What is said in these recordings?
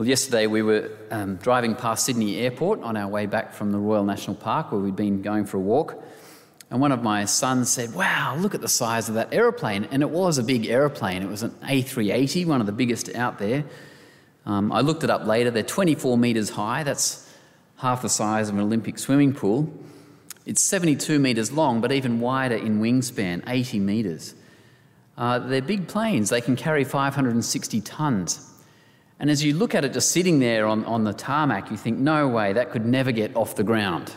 Well, yesterday we were um, driving past Sydney Airport on our way back from the Royal National Park where we'd been going for a walk. And one of my sons said, Wow, look at the size of that aeroplane. And it was a big aeroplane. It was an A380, one of the biggest out there. Um, I looked it up later. They're 24 metres high. That's half the size of an Olympic swimming pool. It's 72 metres long, but even wider in wingspan, 80 metres. Uh, they're big planes. They can carry 560 tonnes. And as you look at it just sitting there on, on the tarmac, you think, no way, that could never get off the ground.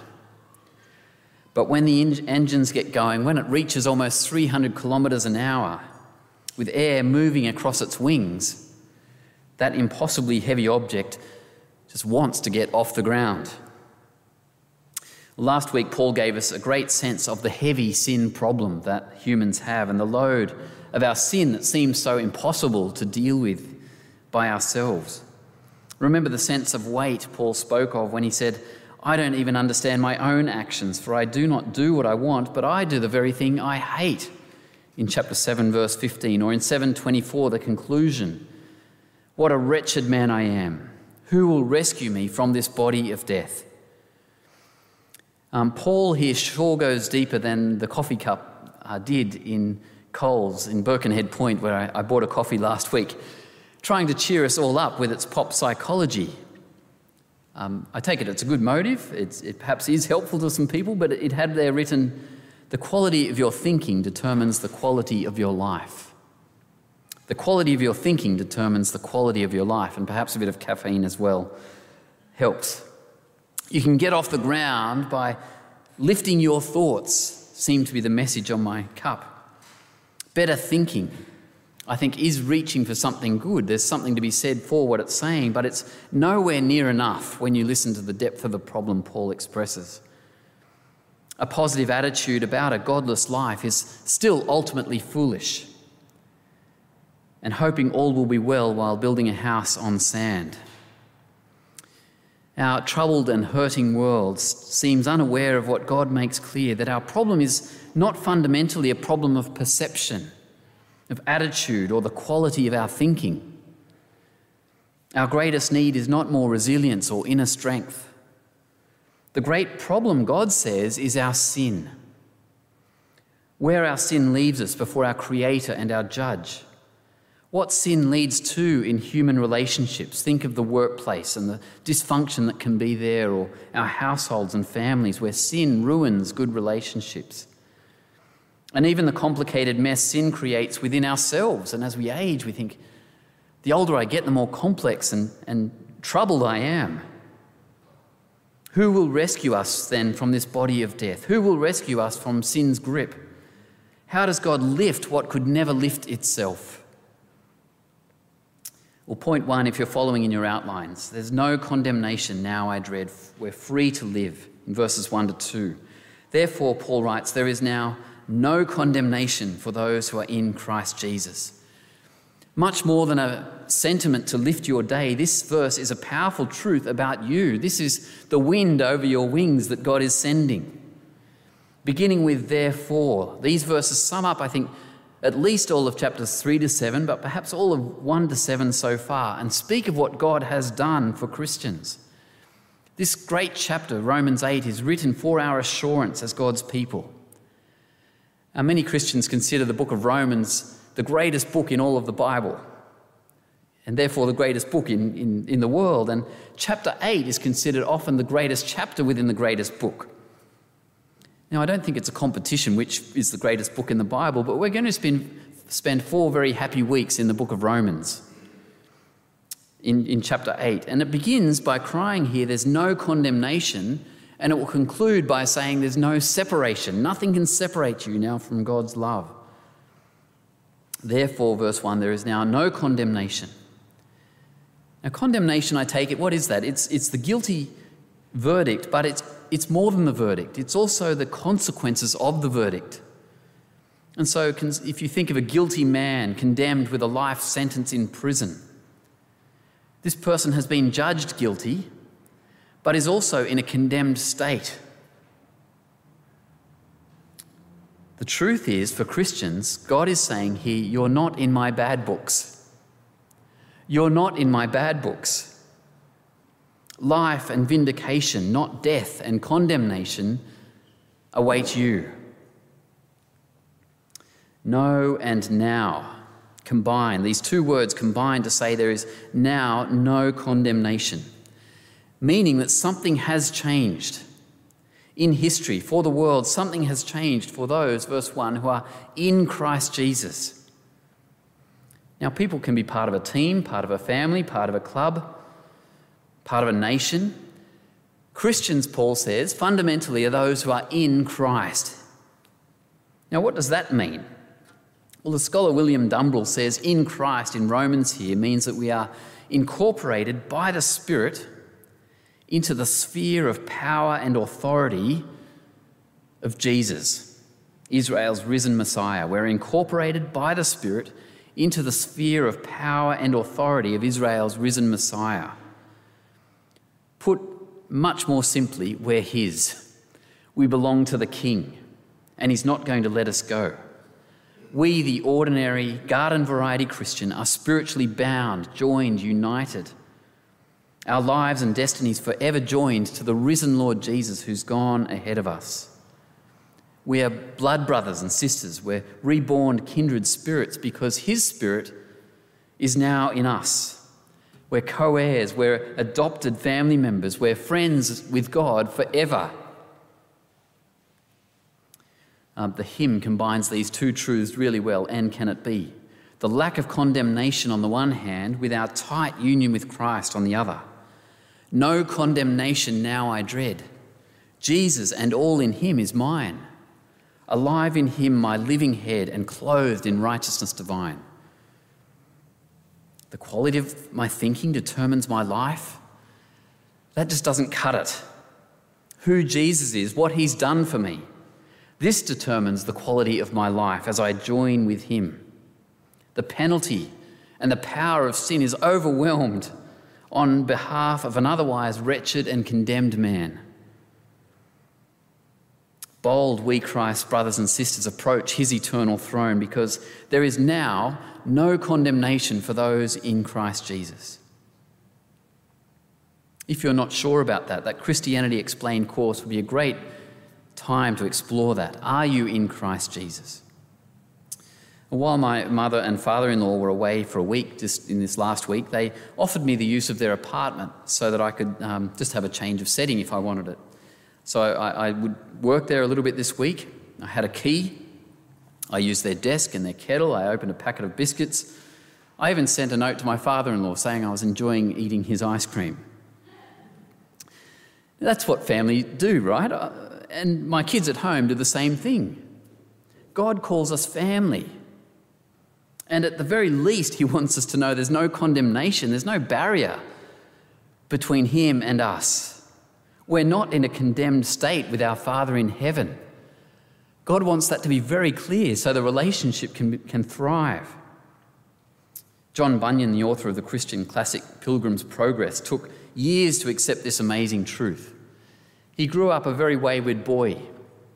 But when the en- engines get going, when it reaches almost 300 kilometres an hour, with air moving across its wings, that impossibly heavy object just wants to get off the ground. Last week, Paul gave us a great sense of the heavy sin problem that humans have and the load of our sin that seems so impossible to deal with by ourselves. Remember the sense of weight Paul spoke of when he said, I don't even understand my own actions, for I do not do what I want, but I do the very thing I hate. In chapter 7, verse 15, or in 724, the conclusion What a wretched man I am! Who will rescue me from this body of death? Um, Paul here sure goes deeper than the coffee cup uh, did in Coles in Birkenhead Point, where I, I bought a coffee last week trying to cheer us all up with its pop psychology. Um, I take it it's a good motive. It's, it perhaps is helpful to some people, but it had there written the quality of your thinking determines the quality of your life. The quality of your thinking determines the quality of your life, and perhaps a bit of caffeine as well helps. You can get off the ground by lifting your thoughts, seem to be the message on my cup. Better thinking, I think, is reaching for something good. There's something to be said for what it's saying, but it's nowhere near enough when you listen to the depth of the problem Paul expresses. A positive attitude about a godless life is still ultimately foolish, and hoping all will be well while building a house on sand. Our troubled and hurting world seems unaware of what God makes clear that our problem is not fundamentally a problem of perception of attitude or the quality of our thinking. Our greatest need is not more resilience or inner strength. The great problem, God says, is our sin. Where our sin leaves us before our Creator and our Judge. What sin leads to in human relationships. Think of the workplace and the dysfunction that can be there, or our households and families where sin ruins good relationships and even the complicated mess sin creates within ourselves. And as we age, we think, the older I get, the more complex and, and troubled I am. Who will rescue us then from this body of death? Who will rescue us from sin's grip? How does God lift what could never lift itself? Well, point one, if you're following in your outlines, there's no condemnation now, I dread. We're free to live, in verses 1 to 2. Therefore, Paul writes, there is now no condemnation for those who are in Christ Jesus. Much more than a sentiment to lift your day, this verse is a powerful truth about you. This is the wind over your wings that God is sending. Beginning with therefore, these verses sum up, I think, at least all of chapters 3 to 7, but perhaps all of 1 to 7 so far, and speak of what God has done for Christians. This great chapter, Romans 8, is written for our assurance as God's people. Many Christians consider the book of Romans the greatest book in all of the Bible, and therefore the greatest book in, in, in the world. And chapter 8 is considered often the greatest chapter within the greatest book. Now, I don't think it's a competition which is the greatest book in the Bible, but we're going to spend, spend four very happy weeks in the book of Romans in, in chapter 8. And it begins by crying here there's no condemnation and it will conclude by saying there's no separation. Nothing can separate you now from God's love. Therefore, verse 1, there is now no condemnation. Now, condemnation, I take it, what is that? It's, it's the guilty verdict, but it's, it's more than the verdict, it's also the consequences of the verdict. And so, if you think of a guilty man condemned with a life sentence in prison, this person has been judged guilty but is also in a condemned state. The truth is, for Christians, God is saying here, You're not in my bad books. You're not in my bad books. Life and vindication, not death and condemnation, await you. No and now combine, these two words combine to say there is now no condemnation, meaning that something has changed. In history, for the world, something has changed for those, verse 1, who are in Christ Jesus. Now, people can be part of a team, part of a family, part of a club, part of a nation. Christians, Paul says, fundamentally are those who are in Christ. Now, what does that mean? Well, the scholar William Dumbrell says in Christ in Romans here means that we are incorporated by the Spirit into the sphere of power and authority of Jesus, Israel's risen Messiah. We're incorporated by the Spirit into the sphere of power and authority of Israel's risen Messiah. Put much more simply, we're His. We belong to the King, and He's not going to let us go we, the ordinary garden variety Christian, are spiritually bound, joined, united. Our lives and destinies forever joined to the risen Lord Jesus who's gone ahead of us. We are blood brothers and sisters. We're reborn kindred spirits because his spirit is now in us. We're co heirs, we're adopted family members, we're friends with God forever. Um, the hymn combines these two truths really well, and can it be? The lack of condemnation on the one hand, with our tight union with Christ on the other. No condemnation now I dread. Jesus and all in him is mine. Alive in him, my living head, and clothed in righteousness divine. The quality of my thinking determines my life. That just doesn't cut it. Who Jesus is, what he's done for me this determines the quality of my life as I join with Him. The penalty and the power of sin is overwhelmed on behalf of an otherwise wretched and condemned man. Bold, we Christ brothers and sisters approach his eternal throne because there is now no condemnation for those in Christ Jesus. If you're not sure about that, that Christianity Explained course would be a great time to explore that. Are you in Christ Jesus? While my mother and father in law were away for a week, just in this last week, they offered me the use of their apartment so that I could um, just have a change of setting if I wanted it. So I, I would work there a little bit this week. I had a key. I used their desk and their kettle. I opened a packet of biscuits. I even sent a note to my father in law saying I was enjoying eating his ice cream. That's what family do, right? and my kids at home do the same thing. God calls us family. And at the very least, He wants us to know there's no condemnation, there's no barrier between Him and us. We're not in a condemned state with our Father in heaven. God wants that to be very clear so the relationship can, can thrive. John Bunyan, the author of the Christian classic Pilgrim's Progress, took years to accept this amazing truth. He grew up a very wayward boy.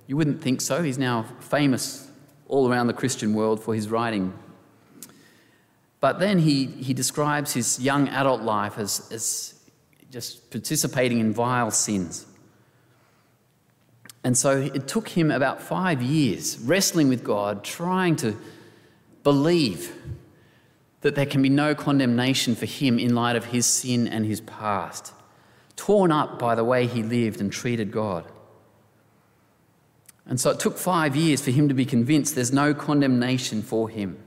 You wouldn't think so. He's now famous all around the Christian world for his writing. But then he, he describes his young adult life as, as just participating in vile sins. And so it took him about five years wrestling with God, trying to believe that there can be no condemnation for him in light of his sin and his past torn up by the way he lived and treated God. And so it took five years for him to be convinced there's no condemnation for him.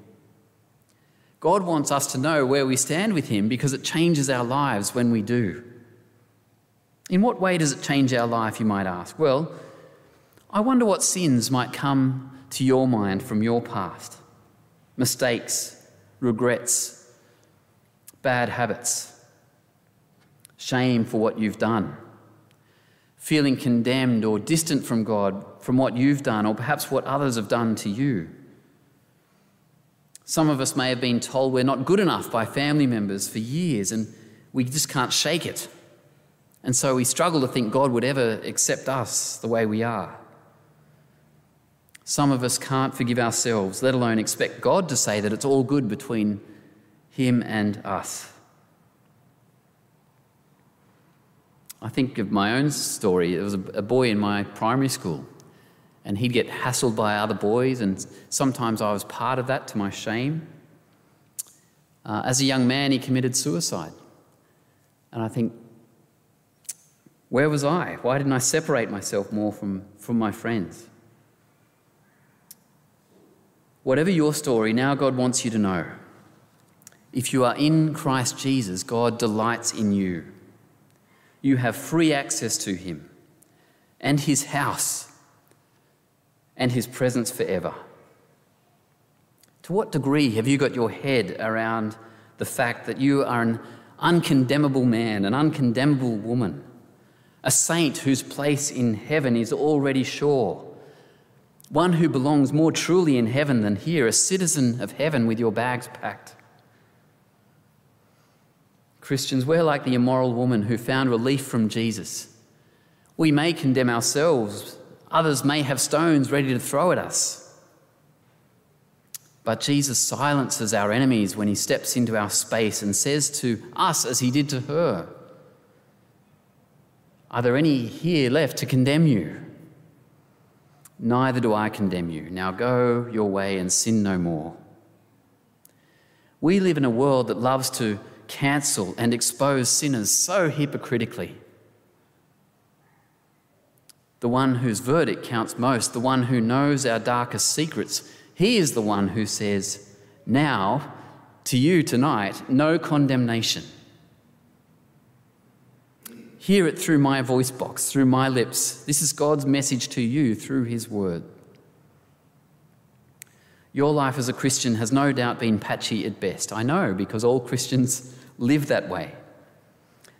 God wants us to know where we stand with him because it changes our lives when we do. In what way does it change our life, you might ask? Well, I wonder what sins might come to your mind from your past mistakes, regrets, bad habits shame for what you've done, feeling condemned or distant from God from what you've done, or perhaps what others have done to you. Some of us may have been told we're not good enough by family members for years and we just can't shake it. And so we struggle to think God would ever accept us the way we are. Some of us can't forgive ourselves, let alone expect God to say that it's all good between Him and us. I think of my own story. There was a boy in my primary school, and he'd get hassled by other boys, and sometimes I was part of that to my shame. Uh, as a young man, he committed suicide. And I think, where was I? Why didn't I separate myself more from, from my friends? Whatever your story, now God wants you to know if you are in Christ Jesus, God delights in you. You have free access to Him and His house and His presence forever. To what degree have you got your head around the fact that you are an uncondemnable man, an uncondemnable woman, a saint whose place in heaven is already sure? one who belongs more truly in heaven than here, a citizen of heaven with your bags packed. Christians, we're like the immoral woman who found relief from Jesus. We may condemn ourselves, others may have stones ready to throw at us. But Jesus silences our enemies when he steps into our space and says to us, as he did to her, Are there any here left to condemn you? Neither do I condemn you. Now go your way and sin no more. We live in a world that loves to cancel and expose sinners so hypocritically. The one whose verdict counts most, the one who knows our darkest secrets, he is the one who says, Now, to you tonight, no condemnation. Hear it through my voice box, through my lips. This is God's message to you through His word. Your life as a Christian has no doubt been patchy at best. I know because all Christians live that way.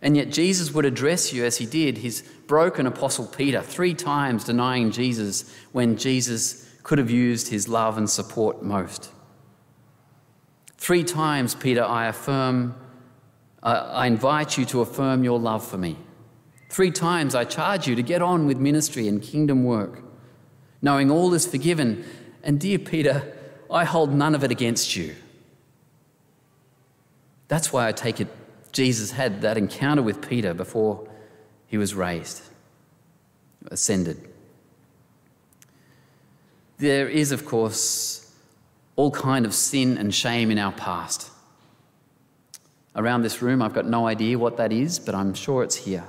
And yet, Jesus would address you as he did his broken apostle Peter, three times denying Jesus when Jesus could have used his love and support most. Three times, Peter, I affirm, I invite you to affirm your love for me. Three times I charge you to get on with ministry and kingdom work, knowing all is forgiven. And dear Peter, I hold none of it against you. That's why I take it Jesus had that encounter with Peter before he was raised, ascended. There is, of course, all kind of sin and shame in our past. Around this room, I've got no idea what that is, but I'm sure it's here.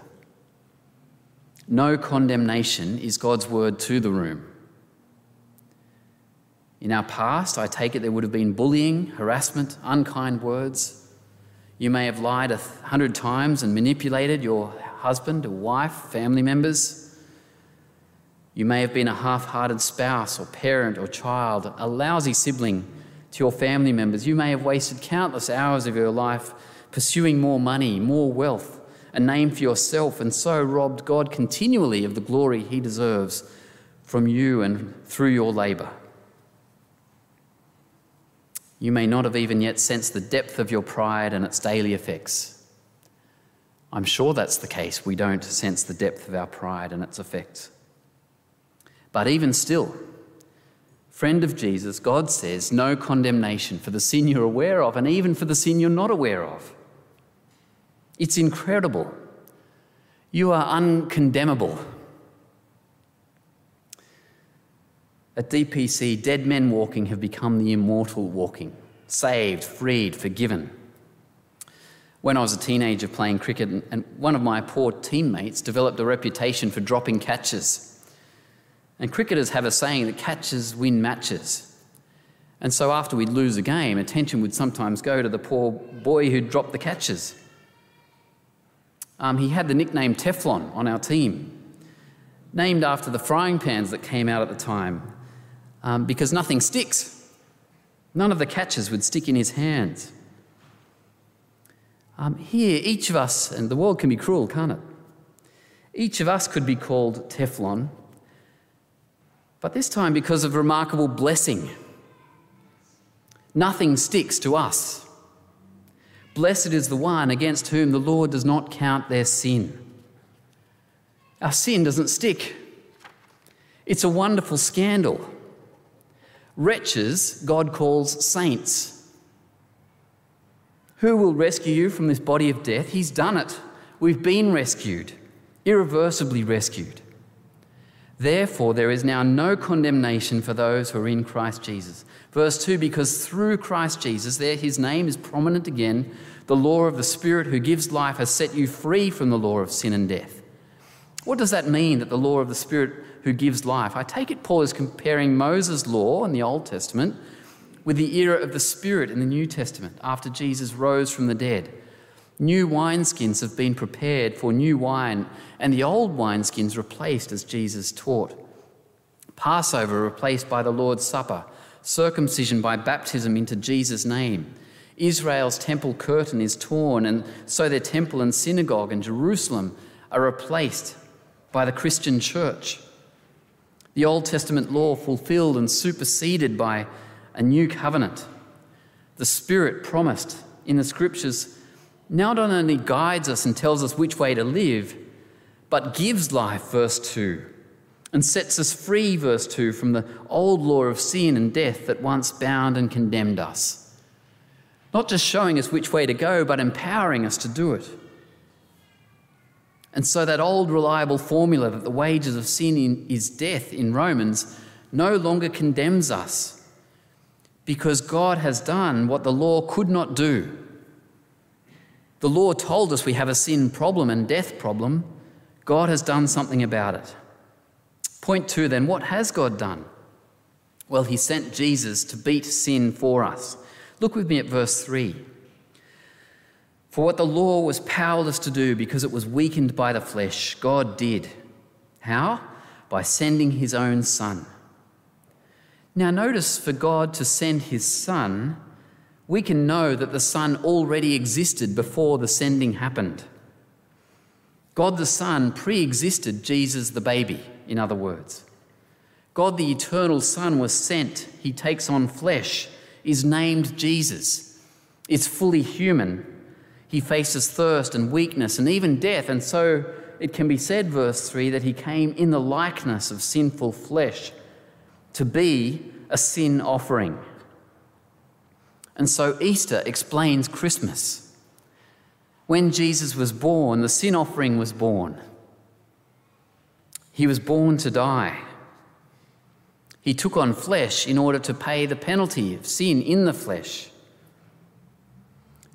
No condemnation is God's word to the room. In our past, I take it there would have been bullying, harassment, unkind words. You may have lied a hundred times and manipulated your husband or wife, family members. You may have been a half hearted spouse or parent or child, a lousy sibling to your family members. You may have wasted countless hours of your life pursuing more money, more wealth, a name for yourself, and so robbed God continually of the glory he deserves from you and through your labour. You may not have even yet sensed the depth of your pride and its daily effects. I'm sure that's the case. We don't sense the depth of our pride and its effects. But even still, friend of Jesus, God says no condemnation for the sin you're aware of and even for the sin you're not aware of. It's incredible. You are uncondemnable. At DPC, dead men walking have become the immortal walking, saved, freed, forgiven. When I was a teenager playing cricket, and one of my poor teammates developed a reputation for dropping catches. And cricketers have a saying that catches win matches. And so after we'd lose a game, attention would sometimes go to the poor boy who'd dropped the catches um, he had the nickname Teflon on our team, named after the frying pans that came out at the time, um, because nothing sticks. None of the catches would stick in his hands. Um, here, each of us, and the world can be cruel, can't it? Each of us could be called Teflon, but this time because of remarkable blessing. Nothing sticks to us. Blessed is the one against whom the Lord does not count their sin. Our sin doesn't stick. It's a wonderful scandal. Wretches, God calls saints. Who will rescue you from this body of death? He's done it. We've been rescued. irreversibly rescued. Therefore, there is now no condemnation for those who are in Christ Jesus. Verse 2 Because through Christ Jesus, there his name is prominent again, the law of the Spirit who gives life has set you free from the law of sin and death. What does that mean, that the law of the Spirit who gives life? I take it Paul is comparing Moses' law in the Old Testament with the era of the Spirit in the New Testament after Jesus rose from the dead. New wineskins have been prepared for new wine, and the old wineskins replaced as Jesus taught. Passover replaced by the Lord's Supper, circumcision by baptism into Jesus' name. Israel's temple curtain is torn, and so their temple and synagogue in Jerusalem are replaced by the Christian church. The Old Testament law fulfilled and superseded by a new covenant. The Spirit promised in the scriptures now not only guides us and tells us which way to live, but gives life, verse 2, and sets us free, verse 2, from the old law of sin and death that once bound and condemned us. Not just showing us which way to go, but empowering us to do it. And so, that old reliable formula that the wages of sin is death in Romans no longer condemns us because God has done what the law could not do. The law told us we have a sin problem and death problem. God has done something about it. Point two then, what has God done? Well, he sent Jesus to beat sin for us. Look with me at verse 3. For what the law was powerless to do because it was weakened by the flesh, God did. How? By sending his own Son. Now, notice for God to send his Son we can know that the Son already existed before the sending happened. God the Son pre existed Jesus the baby, in other words. God the eternal Son was sent, he takes on flesh, is named Jesus, is fully human. He faces thirst and weakness and even death, and so it can be said, verse 3, that he came in the likeness of sinful flesh to be a sin offering. And so Easter explains Christmas. When Jesus was born, the sin offering was born. He was born to die. He took on flesh in order to pay the penalty of sin in the flesh.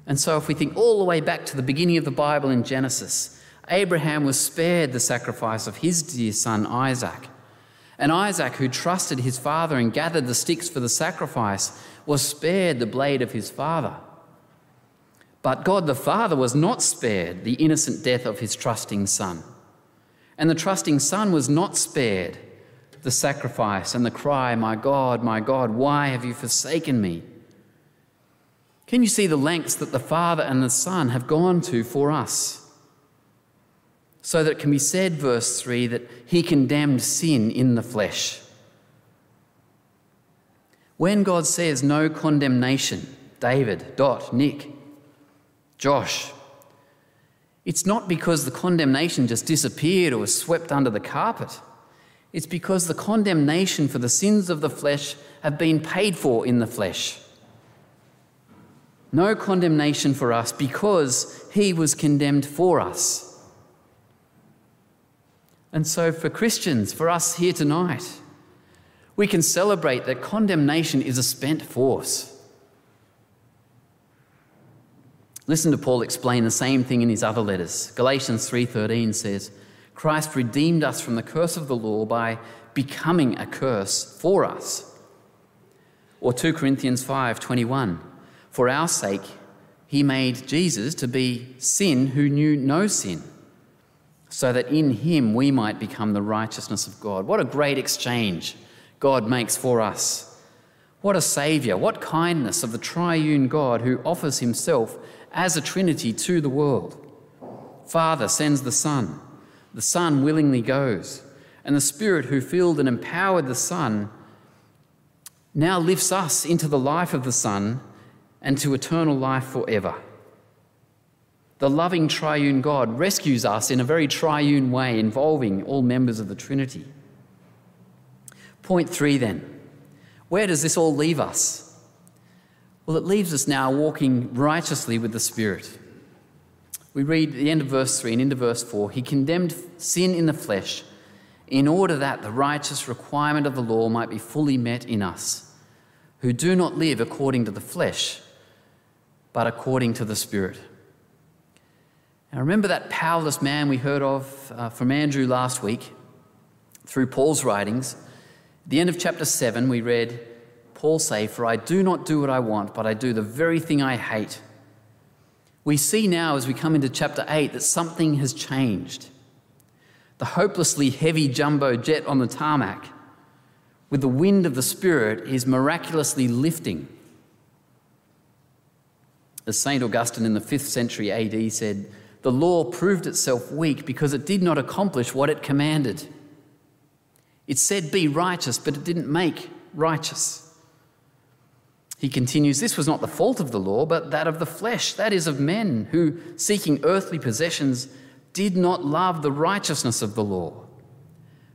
And so, if we think all the way back to the beginning of the Bible in Genesis, Abraham was spared the sacrifice of his dear son Isaac. And Isaac, who trusted his father and gathered the sticks for the sacrifice, was spared the blade of his father. But God the Father was not spared the innocent death of his trusting son. And the trusting son was not spared the sacrifice and the cry, My God, my God, why have you forsaken me? Can you see the lengths that the Father and the Son have gone to for us? so that it can be said, verse 3, that he condemned sin in the flesh. When God says no condemnation, David, Dot, Nick, Josh, it's not because the condemnation just disappeared or was swept under the carpet. It's because the condemnation for the sins of the flesh have been paid for in the flesh. No condemnation for us because he was condemned for us. And so, for Christians, for us here tonight, we can celebrate that condemnation is a spent force. Listen to Paul explain the same thing in his other letters. Galatians 3:13 says, "Christ redeemed us from the curse of the law by becoming a curse for us." Or 2 Corinthians 5:21, "For our sake he made Jesus to be sin who knew no sin." so that in him we might become the righteousness of God. What a great exchange God makes for us. What a Saviour, what kindness of the triune God who offers himself as a Trinity to the world. Father sends the Son, the Son willingly goes, and the Spirit who filled and empowered the Son now lifts us into the life of the Son and to eternal life forever the loving triune God rescues us in a very triune way, involving all members of the Trinity. Point three then where does this all leave us? Well, it leaves us now walking righteously with the Spirit. We read the end of verse 3 and into verse 4 He condemned sin in the flesh in order that the righteous requirement of the law might be fully met in us, who do not live according to the flesh, but according to the Spirit. Now, remember that powerless man we heard of uh, from Andrew last week through Paul's writings? At the end of chapter 7, we read Paul say, For I do not do what I want, but I do the very thing I hate. We see now as we come into chapter 8 that something has changed. The hopelessly heavy jumbo jet on the tarmac, with the wind of the Spirit, is miraculously lifting. As St. Augustine in the 5th century AD said, the law proved itself weak because it did not accomplish what it commanded. It said, Be righteous, but it didn't make righteous. He continues, This was not the fault of the law, but that of the flesh, that is, of men who, seeking earthly possessions, did not love the righteousness of the law,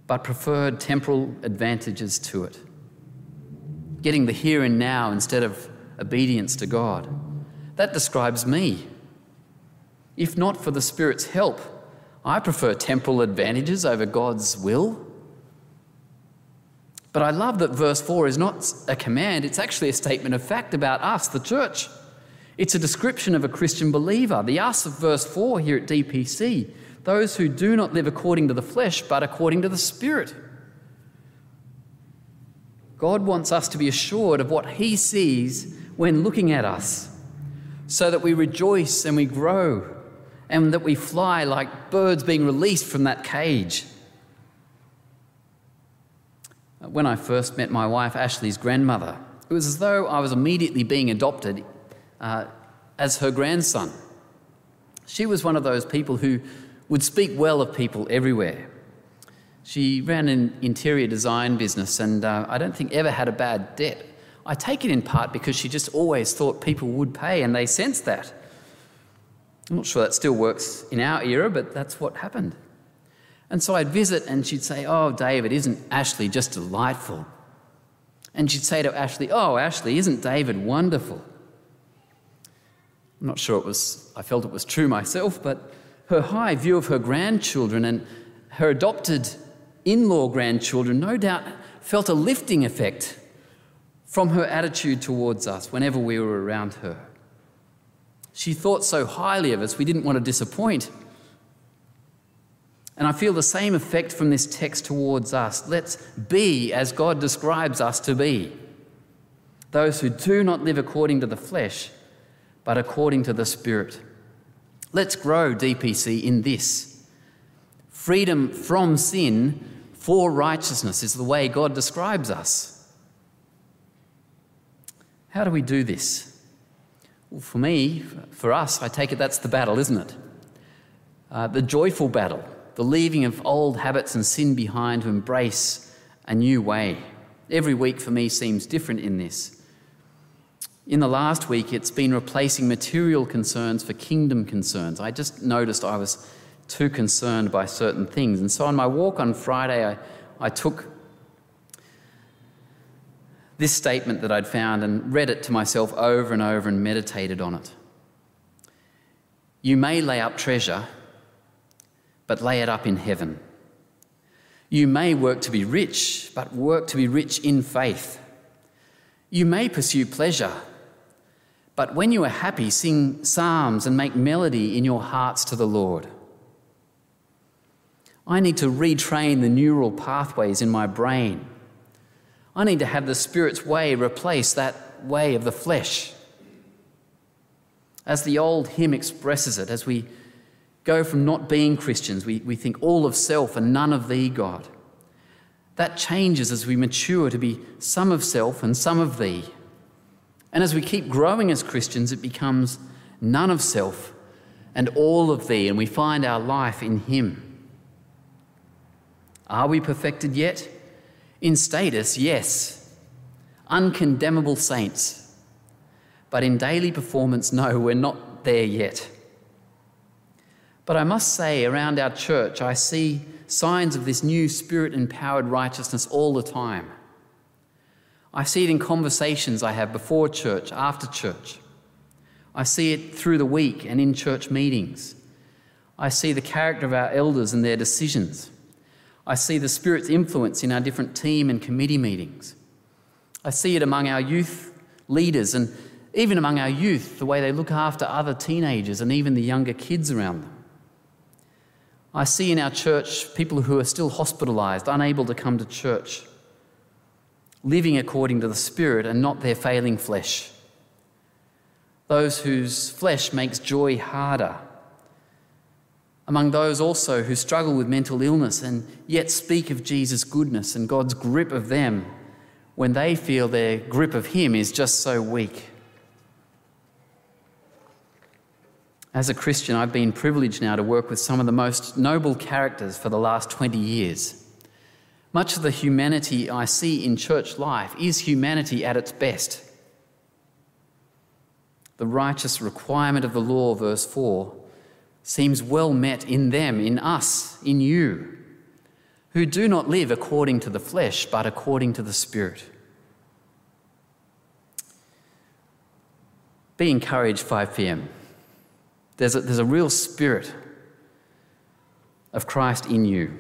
but preferred temporal advantages to it, getting the here and now instead of obedience to God. That describes me. If not for the Spirit's help, I prefer temporal advantages over God's will. But I love that verse 4 is not a command, it's actually a statement of fact about us, the church. It's a description of a Christian believer. The us of verse 4 here at DPC, those who do not live according to the flesh, but according to the Spirit. God wants us to be assured of what He sees when looking at us, so that we rejoice and we grow, and that we fly like birds being released from that cage. When I first met my wife, Ashley's grandmother, it was as though I was immediately being adopted uh, as her grandson. She was one of those people who would speak well of people everywhere. She ran an interior design business and uh, I don't think ever had a bad debt. I take it in part because she just always thought people would pay and they sensed that. I'm not sure that still works in our era, but that's what happened. And so I'd visit and she'd say, Oh, David, isn't Ashley just delightful? And she'd say to Ashley, Oh, Ashley, isn't David wonderful? I'm not sure it was, I felt it was true myself, but her high view of her grandchildren and her adopted in law grandchildren no doubt felt a lifting effect from her attitude towards us whenever we were around her. She thought so highly of us, we didn't want to disappoint. And I feel the same effect from this text towards us. Let's be as God describes us to be those who do not live according to the flesh, but according to the Spirit. Let's grow, DPC, in this. Freedom from sin for righteousness is the way God describes us. How do we do this? Well, for me, for us, I take it that's the battle, isn't it? Uh, the joyful battle the leaving of old habits and sin behind to embrace a new way. Every week for me seems different in this. In the last week, it's been replacing material concerns for kingdom concerns. I just noticed I was too concerned by certain things. And so on my walk on Friday, I, I took this statement that I'd found and read it to myself over and over and meditated on it. You may lay up treasure but lay it up in heaven. You may work to be rich, but work to be rich in faith. You may pursue pleasure, but when you are happy, sing psalms and make melody in your hearts to the Lord. I need to retrain the neural pathways in my brain. I need to have the Spirit's way replace that way of the flesh. As the old hymn expresses it, as we go from not being Christians, we, we think all of self and none of thee, God. That changes as we mature to be some of self and some of thee. And as we keep growing as Christians, it becomes none of self and all of thee, and we find our life in Him. Are we perfected yet? In status, yes. Uncondemnable saints. But in daily performance, no, we're not there yet. But I must say, around our church, I see signs of this new spirit empowered righteousness all the time. I see it in conversations I have before church, after church. I see it through the week and in church meetings. I see the character of our elders and their decisions. I see the Spirit's influence in our different team and committee meetings. I see it among our youth leaders and even among our youth, the way they look after other teenagers and even the younger kids around them. I see in our church people who are still hospitalized, unable to come to church, living according to the Spirit and not their failing flesh. Those whose flesh makes joy harder. Among those also who struggle with mental illness and yet speak of Jesus' goodness and God's grip of them when they feel their grip of Him is just so weak. As a Christian, I've been privileged now to work with some of the most noble characters for the last 20 years. Much of the humanity I see in church life is humanity at its best. The righteous requirement of the law, verse 4, seems well met in them, in us, in you, who do not live according to the flesh, but according to the Spirit. Be encouraged, 5 p.m. There's a, there's a real spirit of Christ in you.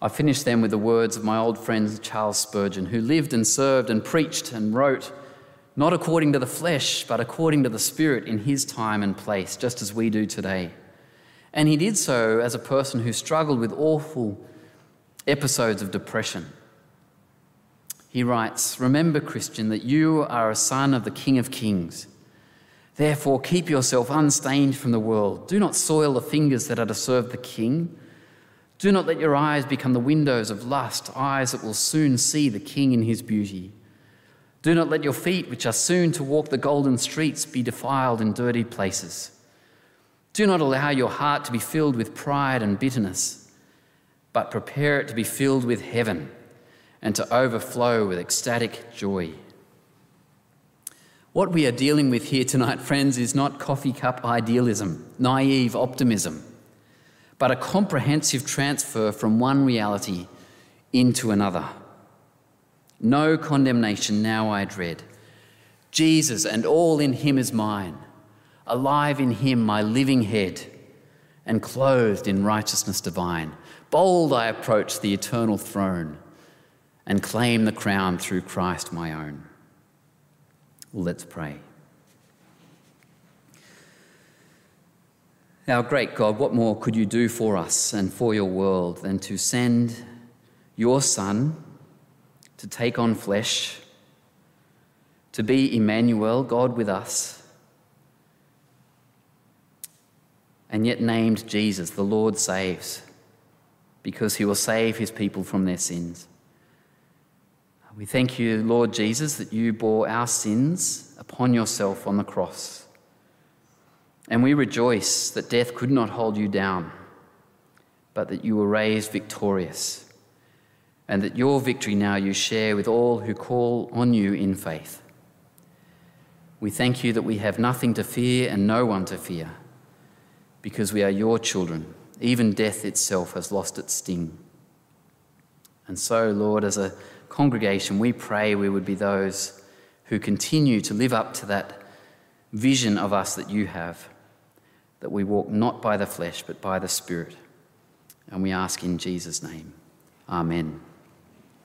I finish then with the words of my old friend Charles Spurgeon, who lived and served and preached and wrote, not according to the flesh, but according to the Spirit in his time and place, just as we do today. And he did so as a person who struggled with awful episodes of depression. He writes Remember, Christian, that you are a son of the King of Kings. Therefore, keep yourself unstained from the world. Do not soil the fingers that are to serve the king. Do not let your eyes become the windows of lust, eyes that will soon see the king in his beauty. Do not let your feet, which are soon to walk the golden streets, be defiled in dirty places. Do not allow your heart to be filled with pride and bitterness, but prepare it to be filled with heaven and to overflow with ecstatic joy. What we are dealing with here tonight, friends, is not coffee cup idealism, naive optimism, but a comprehensive transfer from one reality into another. No condemnation now I dread. Jesus and all in him is mine, alive in him my living head, and clothed in righteousness divine. Bold I approach the eternal throne and claim the crown through Christ my own. Let's pray. Our great God, what more could you do for us and for your world than to send your Son to take on flesh, to be Emmanuel, God with us, and yet named Jesus, the Lord saves, because he will save his people from their sins. We thank you, Lord Jesus, that you bore our sins upon yourself on the cross. And we rejoice that death could not hold you down, but that you were raised victorious, and that your victory now you share with all who call on you in faith. We thank you that we have nothing to fear and no one to fear, because we are your children. Even death itself has lost its sting. And so, Lord, as a congregation, we pray we would be those who continue to live up to that vision of us that you have, that we walk not by the flesh, but by the Spirit. And we ask in Jesus' name. Amen.